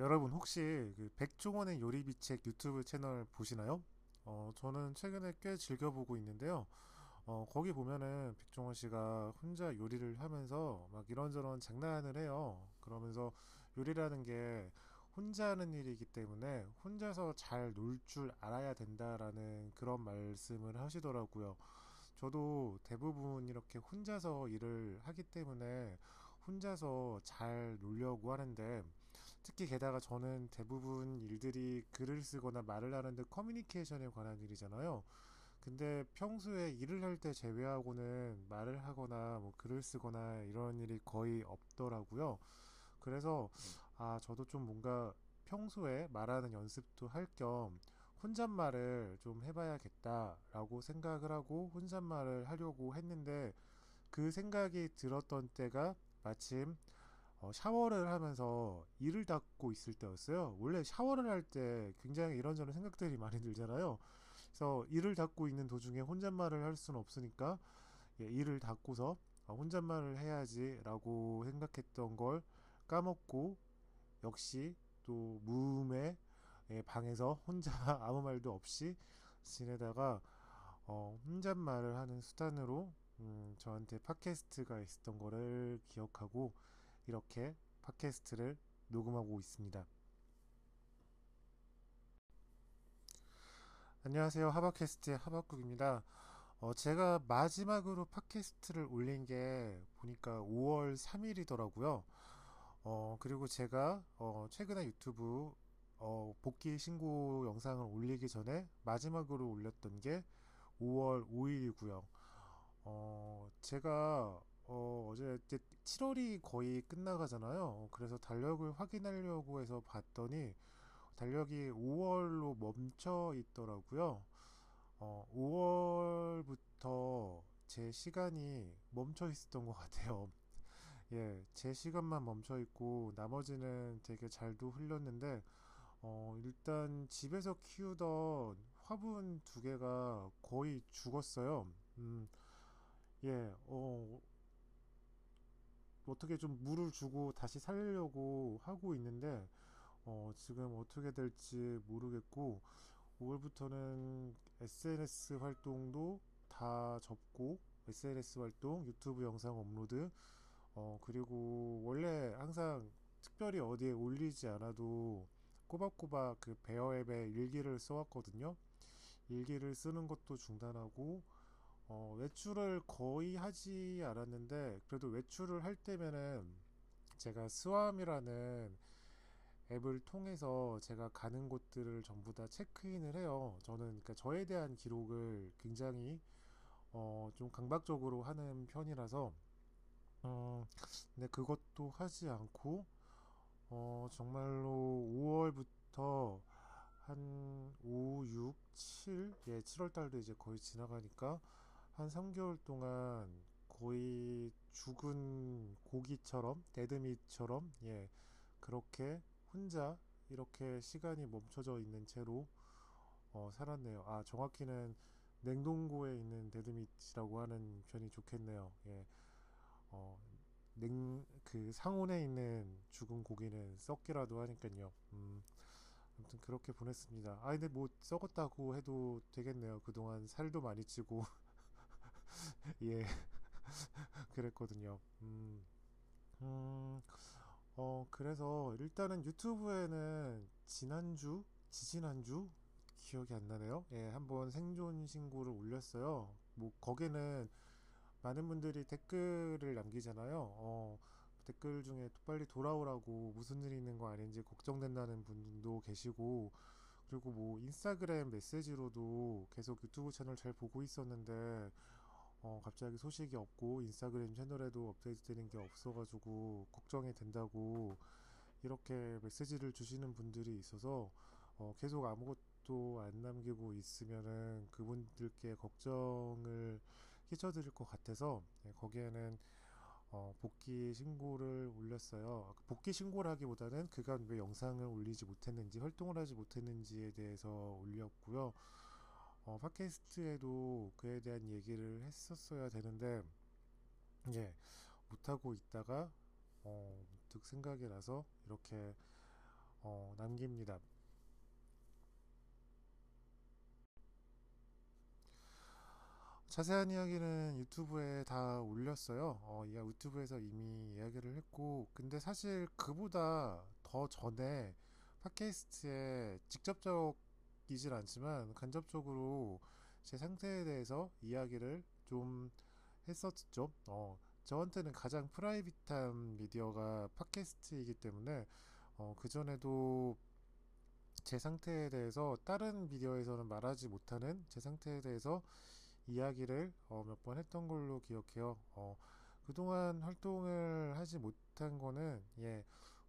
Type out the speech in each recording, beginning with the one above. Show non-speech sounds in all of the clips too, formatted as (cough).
여러분 혹시 그 백종원의 요리비책 유튜브 채널 보시나요? 어, 저는 최근에 꽤 즐겨보고 있는데요. 어, 거기 보면은 백종원 씨가 혼자 요리를 하면서 막 이런저런 장난을 해요. 그러면서 요리라는 게 혼자 하는 일이기 때문에 혼자서 잘 놀 줄 알아야 된다라는 그런 말씀을 하시더라고요. 저도 대부분 이렇게 혼자서 일을 하기 때문에 혼자서 잘 놀려고 하는데 특히 게다가 저는 대부분 일들이 글을 쓰거나 말을 하는데 커뮤니케이션에 관한 일이잖아요. 근데 평소에 일을 할 때 제외하고는 말을 하거나 뭐 글을 쓰거나 이런 일이 거의 없더라고요. 그래서 아 저도 좀 뭔가 평소에 말하는 연습도 할 겸 혼잣말을 좀 해봐야겠다라고 생각을 하고 혼잣말을 하려고 했는데 그 생각이 들었던 때가 마침 어, 샤워를 하면서 이를 닦고 있을 때였어요. 원래 샤워를 할 때 굉장히 이런저런 생각들이 많이 들잖아요. 그래서 이를 닦고 있는 도중에 혼잣말을 할 수는 없으니까 예, 이를 닦고서 아, 혼잣말을 해야지라고 생각했던 걸 까먹고 역시 또 무음의 예, 방에서 혼자 (laughs) 아무 말도 없이 지내다가 어, 혼잣말을 하는 수단으로 음, 저한테 팟캐스트가 있었던 거를 기억하고 이렇게 팟캐스트를 녹음하고 있습니다. 안녕하세요. 하바캐스트의 하바국입니다. 어, 제가 마지막으로 팟캐스트를 올린 게 보니까 5월 3일이더라고요. 어, 그리고 제가 어, 최근에 유튜브 어, 복귀 신고 영상을 올리기 전에 마지막으로 올렸던 게 5월 5일이고요. 어, 제가 어, 어제 7월이 거의 끝나가잖아요. 그래서 달력을 확인하려고 해서 봤더니 달력이 5월로 멈춰 있더라고요. 어, 5월부터 제 시간이 멈춰 있었던 것 같아요. (laughs) 예, 제 시간만 멈춰 있고 나머지는 되게 잘도 흘렸는데 어, 일단 집에서 키우던 화분 두 개가 거의 죽었어요. 음, 예, 어, 어떻게 좀 물을 주고 다시 살려고 하고 있는데, 어, 지금 어떻게 될지 모르겠고, 5월부터는 SNS 활동도 다 접고, SNS 활동, 유튜브 영상 업로드, 어, 그리고 원래 항상 특별히 어디에 올리지 않아도 꼬박꼬박 그 베어 앱에 일기를 써왔거든요. 일기를 쓰는 것도 중단하고 어, 외출을 거의 하지 않았는데 그래도 외출을 할 때면은 제가 스왑이라는 앱을 통해서 제가 가는 곳들을 전부 다 체크인을 해요. 저는 그러니까 저에 대한 기록을 굉장히 어, 좀 강박적으로 하는 편이라서 음, 근데 그것도 하지 않고 어, 정말로 5월부터 한 5, 6, 7, 예, 7월 달도 이제 거의 지나가니까 한 3개월 동안 거의 죽은 고기처럼, 데드밋처럼, 예, 그렇게 혼자 이렇게 시간이 멈춰져 있는 채로 어, 살았네요. 아, 정확히는 냉동고에 있는 데드밋이라고 하는 편이 좋겠네요. 예. 어, 냉, 그 상온에 있는 죽은 고기는 썩기라도 하니까요. 음, 아무튼 그렇게 보냈습니다. 아, 근데 뭐 썩었다고 해도 되겠네요. 그동안 살도 많이 찌고. (laughs) 예. (laughs) 그랬거든요. 음, 음, 어, 그래서 일단은 유튜브에는 지난주, 지지난주? 기억이 안 나네요. 예, 한번 생존 신고를 올렸어요. 뭐, 거기는 많은 분들이 댓글을 남기잖아요. 어, 댓글 중에 빨리 돌아오라고 무슨 일이 있는 거 아닌지 걱정된다는 분도 계시고 그리고 뭐 인스타그램 메시지로도 계속 유튜브 채널 잘 보고 있었는데 어, 갑자기 소식이 없고 인스타그램 채널에도 업데이트 되는 게 없어가지고 걱정이 된다고 이렇게 메시지를 주시는 분들이 있어서 어, 계속 아무것도 안 남기고 있으면은 그분들께 걱정을 끼쳐드릴 것 같아서 예, 거기에는 어, 복귀 신고를 올렸어요. 복귀 신고라기보다는 그간 왜 영상을 올리지 못했는지 활동을 하지 못했는지에 대해서 올렸고요. 어, 팟캐스트에도 그에 대한 얘기를 했었어야 되는데 예 못하고 있다가 어, 득 생각이 나서 이렇게 어, 남깁니다. 자세한 이야기는 유튜브에 다 올렸어요. 어, 이 유튜브에서 이미 이야기를 했고, 근데 사실 그보다 더 전에 팟캐스트에 직접적 이진 않지만 간접적으로 제 상태에 대해서 이야기를 좀 했었죠. 어, 저한테는 가장 프라이빗한 미디어가 팟캐스트이기 때문에 어, 그전에도 제 상태에 대해서 다른 미디어에서는 말하지 못하는 제 상태에 대해서 이야기를 어, 몇 번 했던 걸로 기억해요. 어, 그동안 활동을 하지 못한 거는 예,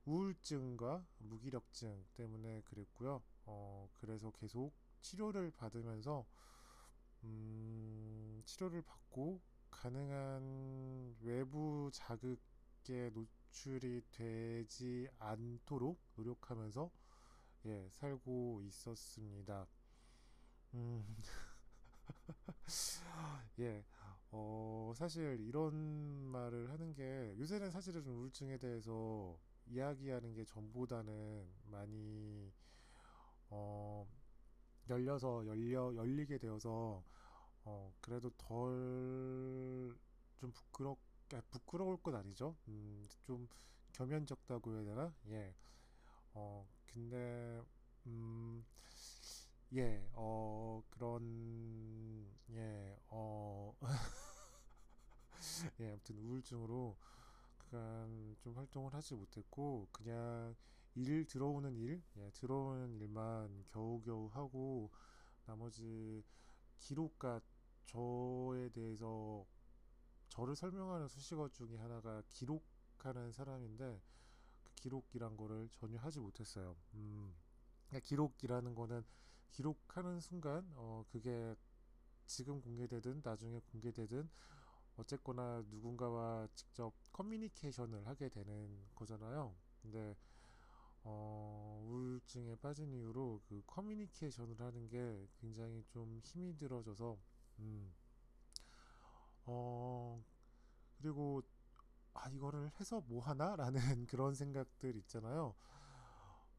우울증과 무기력증 때문에 그랬고요. 어, 그래서 계속 치료를 받으면서 음, 치료를 받고 가능한 외부 자극에 노출이 되지 않도록 노력하면서 예, 살고 있었습니다. 음, (laughs) 예, 어, 사실 이런 말을 하는 게 요새는 사실은 우울증에 대해서 이야기하는 게 전보다는 많이 어, 열려서 열려 열리게 되어서 어, 그래도 덜 좀 부끄럽 아, 부끄러울 건 아니죠. 음, 좀 겸연쩍다고 해야 되나? 예. 어, 근데 음, 예, 어, 그런, 예, 어, (laughs) 예, 아무튼 우울증으로 그간 좀 활동을 하지 못했고, 그냥 일, 들어오는 일, 예, 들어오는 일만 겨우겨우 하고, 나머지 기록과 저에 대해서 저를 설명하는 수식어 중에 하나가 기록하는 사람인데, 그 기록이란 거를 전혀 하지 못했어요. 음, 그러니까 기록이라는 거는 기록하는 순간 어 그게 지금 공개되든 나중에 공개되든 어쨌거나 누군가와 직접 커뮤니케이션을 하게 되는 거잖아요. 근데 어 우울증에 빠진 이후로 그 커뮤니케이션을 하는 게 굉장히 좀 힘이 들어져서 음 어 그리고 아 이거를 해서 뭐 하나라는 (laughs) 그런 생각들 있잖아요.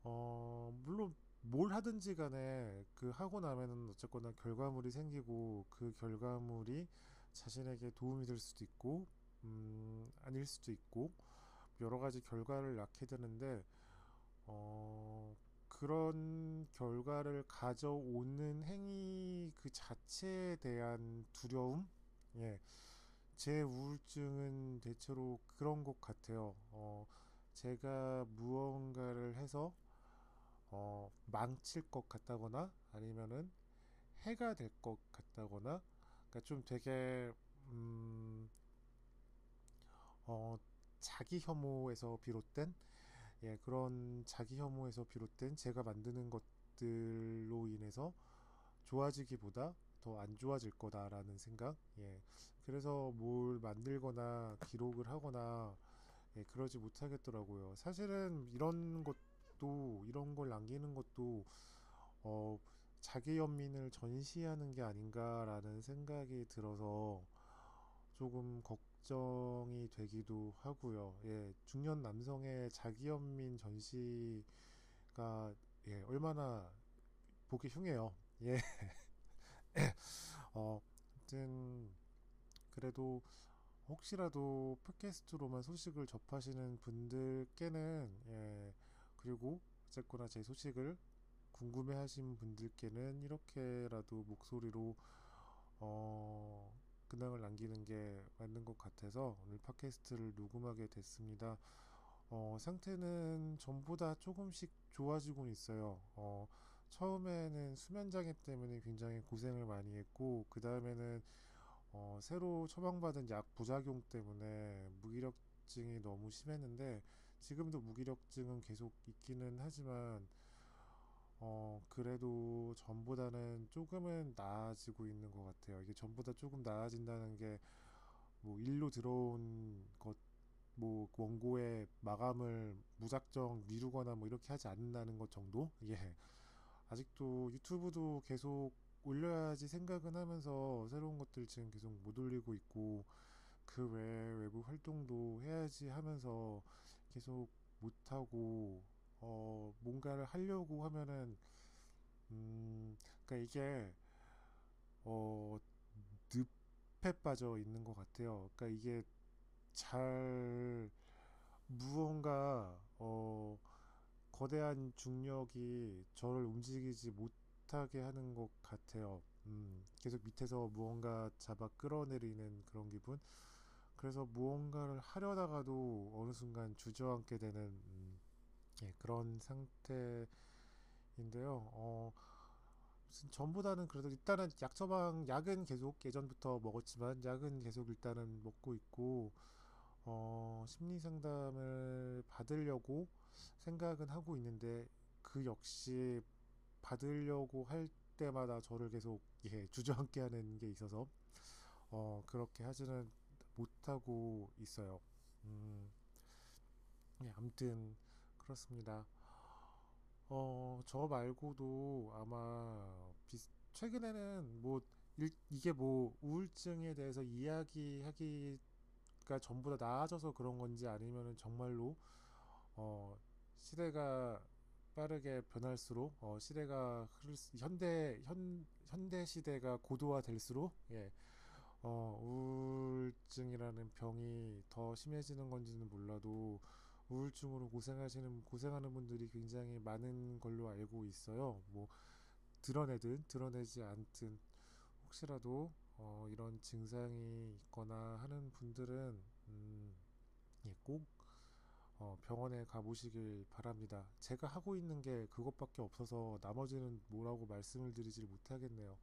어 물론 뭘 하든지 간에 그 하고 나면은 어쨌거나 결과물이 생기고 그 결과물이 자신에게 도움이 될 수도 있고 음, 아닐 수도 있고 여러 가지 결과를 낳게 되는데 어, 그런 결과를 가져오는 행위 그 자체에 대한 두려움 예. 제 우울증은 대체로 그런 것 같아요. 어, 제가 무언가를 해서 어, 망칠 것 같다거나 아니면은 해가 될 것 같다거나 그러니까 좀 되게 음, 어, 자기 혐오에서 비롯된 예, 그런 자기 혐오에서 비롯된 제가 만드는 것들로 인해서 좋아지기보다 더 안 좋아질 거다라는 생각. 예. 그래서 뭘 만들거나 기록을 하거나 예, 그러지 못하겠더라고요. 사실은 이런 것 것도 이런 걸 남기는 것도 어, 자기 연민을 전시하는 게 아닌가라는 생각이 들어서 조금 걱 정이 되기도 하고요. 예, 중년 남성의 자기 연민 전시가 예, 얼마나 보기 흉해요. 예. (laughs) 어, 아무튼 그래도 혹시라도 팟캐스트로만 소식을 접하시는 분들께는 예, 그리고 어쨌거나 제 소식을 궁금해 하신 분들께는 이렇게라도 목소리로 어, 근황을 남기는 게 맞는 것 같아서 오늘 팟캐스트를 녹음하게 됐습니다. 어, 상태는 전보다 조금씩 좋아지고 있어요. 어, 처음에는 수면 장애 때문에 굉장히 고생을 많이 했고, 그 다음에는 어, 새로 처방받은 약 부작용 때문에 무기력증이 너무 심했는데, 지금도 무기력증은 계속 있기는 하지만 어 그래도 전보다는 조금은 나아지고 있는 것 같아요. 이게 전보다 조금 나아진다는 게 뭐 일로 들어온 것 뭐 원고의 마감을 무작정 미루거나 뭐 이렇게 하지 않는다는 것 정도? 예. 아직도 유튜브도 계속 올려야지 생각은 하면서 새로운 것들 지금 계속 못 올리고 있고 그 외에 외부 활동도 해야지 하면서 계속 못하고 어, 뭔가를 하려고 하면은, 음, 그러니까 이게, 어, 늪에 빠져 있는 것 같아요. 그러니까 이게 잘, 무언가, 어, 거대한 중력이 저를 움직이지 못하게 하는 것 같아요. 음, 계속 밑에서 무언가 잡아 끌어내리는 그런 기분? 그래서 무언가를 하려다가도 어느 순간 주저앉게 되는 음, 예, 그런 상태인데요. 어, 전보다는 그래도 일단은 약 처방 약은 계속 예전부터 먹었지만 약은 계속 일단은 먹고 있고 어, 심리 상담을 받으려고 생각은 하고 있는데 그 역시 받으려고 할 때마다 저를 계속 예, (laughs) 주저앉게 하는 게 있어서 어, 그렇게 하지는 못하고 있어요. 음, 예, 아무튼 그렇습니다. 어, 저 말고도 아마 비슷, 최근에는 뭐 일, 이게 뭐 우울증에 대해서 이야기하기가 전부 다 나아져서 그런 건지 아니면은 정말로 어, 시대가 빠르게 변할수록 어, 시대가 흐를 수- 현대 현 현대 시대가 고도화될수록 예, 어, 우울증이라는 병이 더 심해지는 건지는 몰라도 우울증으로 고생하시는 고생하는 분들이 굉장히 많은 걸로 알고 있어요. 뭐 드러내든 드러내지 않든 혹시라도 어, 이런 증상이 있거나 하는 분들은 음, 예, 꼭 어, 병원에 가보시길 바랍니다. 제가 하고 있는 게 그것밖에 없어서 나머지는 뭐라고 말씀을 드리질 못하겠네요.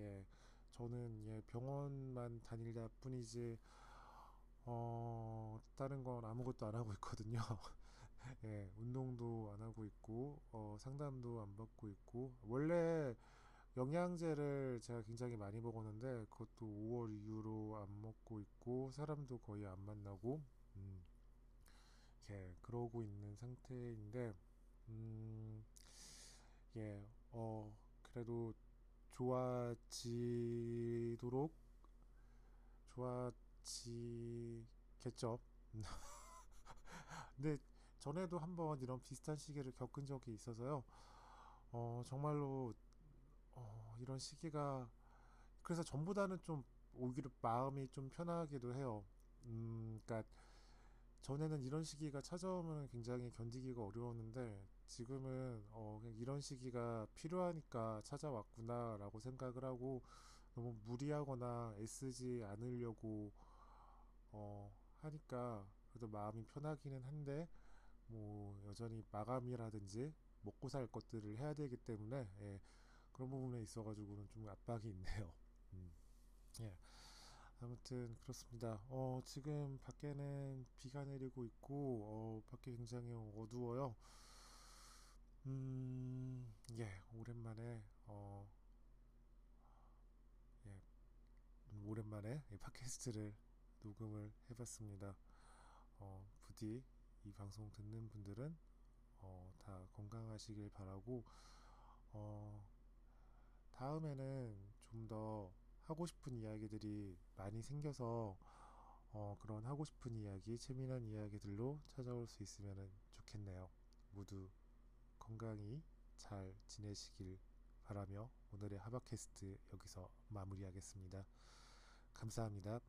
예, 저는 예, 병원만 다닐다 뿐이지 어, 다른 건 아무것도 안 하고 있거든요. (laughs) 예, 운동도 안 하고 있고 어, 상담도 안 받고 있고 원래 영양제를 제가 굉장히 많이 먹었는데 그것도 5월 이후로 안 먹고 있고 사람도 거의 안 만나고 음, 예, 그러고 있는 상태인데 음, 예, 어, 그래도 좋아지도록 좋아 지겠죠. (laughs) 근데 전에도 한번 이런 비슷한 시기를 겪은 적이 있어서요. 어, 정말로 어, 이런 시기가 그래서 전보다는 좀 오히려 마음이 좀 편하기도 해요. 음, 그러니까 전에는 이런 시기가 찾아오면 굉장히 견디기가 어려웠는데 지금은 어, 그냥 이런 시기가 필요하니까 찾아왔구나라고 생각을 하고 너무 무리하거나 애쓰지 않으려고 어, 하니까 그래도 마음이 편하기는 한데 뭐 여전히 마감이라든지 먹고 살 것들을 해야 되기 때문에 예, 그런 부분에 있어가지고는 좀 압박이 있네요. (laughs) 음, 예. 아무튼 그렇습니다. 어, 지금 밖에는 비가 내리고 있고 어, 밖에 굉장히 어두워요. 음, 예, 오랜만에 어, 예, 음, 오랜만에 이 팟캐스트를 녹음을 해봤습니다. 어, 부디 이 방송 듣는 분들은 어, 다 건강하시길 바라고 어, 다음에는 좀 더 하고 싶은 이야기들이 많이 생겨서 어, 그런 하고 싶은 이야기, 재미난 이야기들로 찾아올 수 있으면 좋겠네요. 모두 건강히 잘 지내시길 바라며 오늘의 하바캐스트 여기서 마무리하겠습니다. 감사합니다.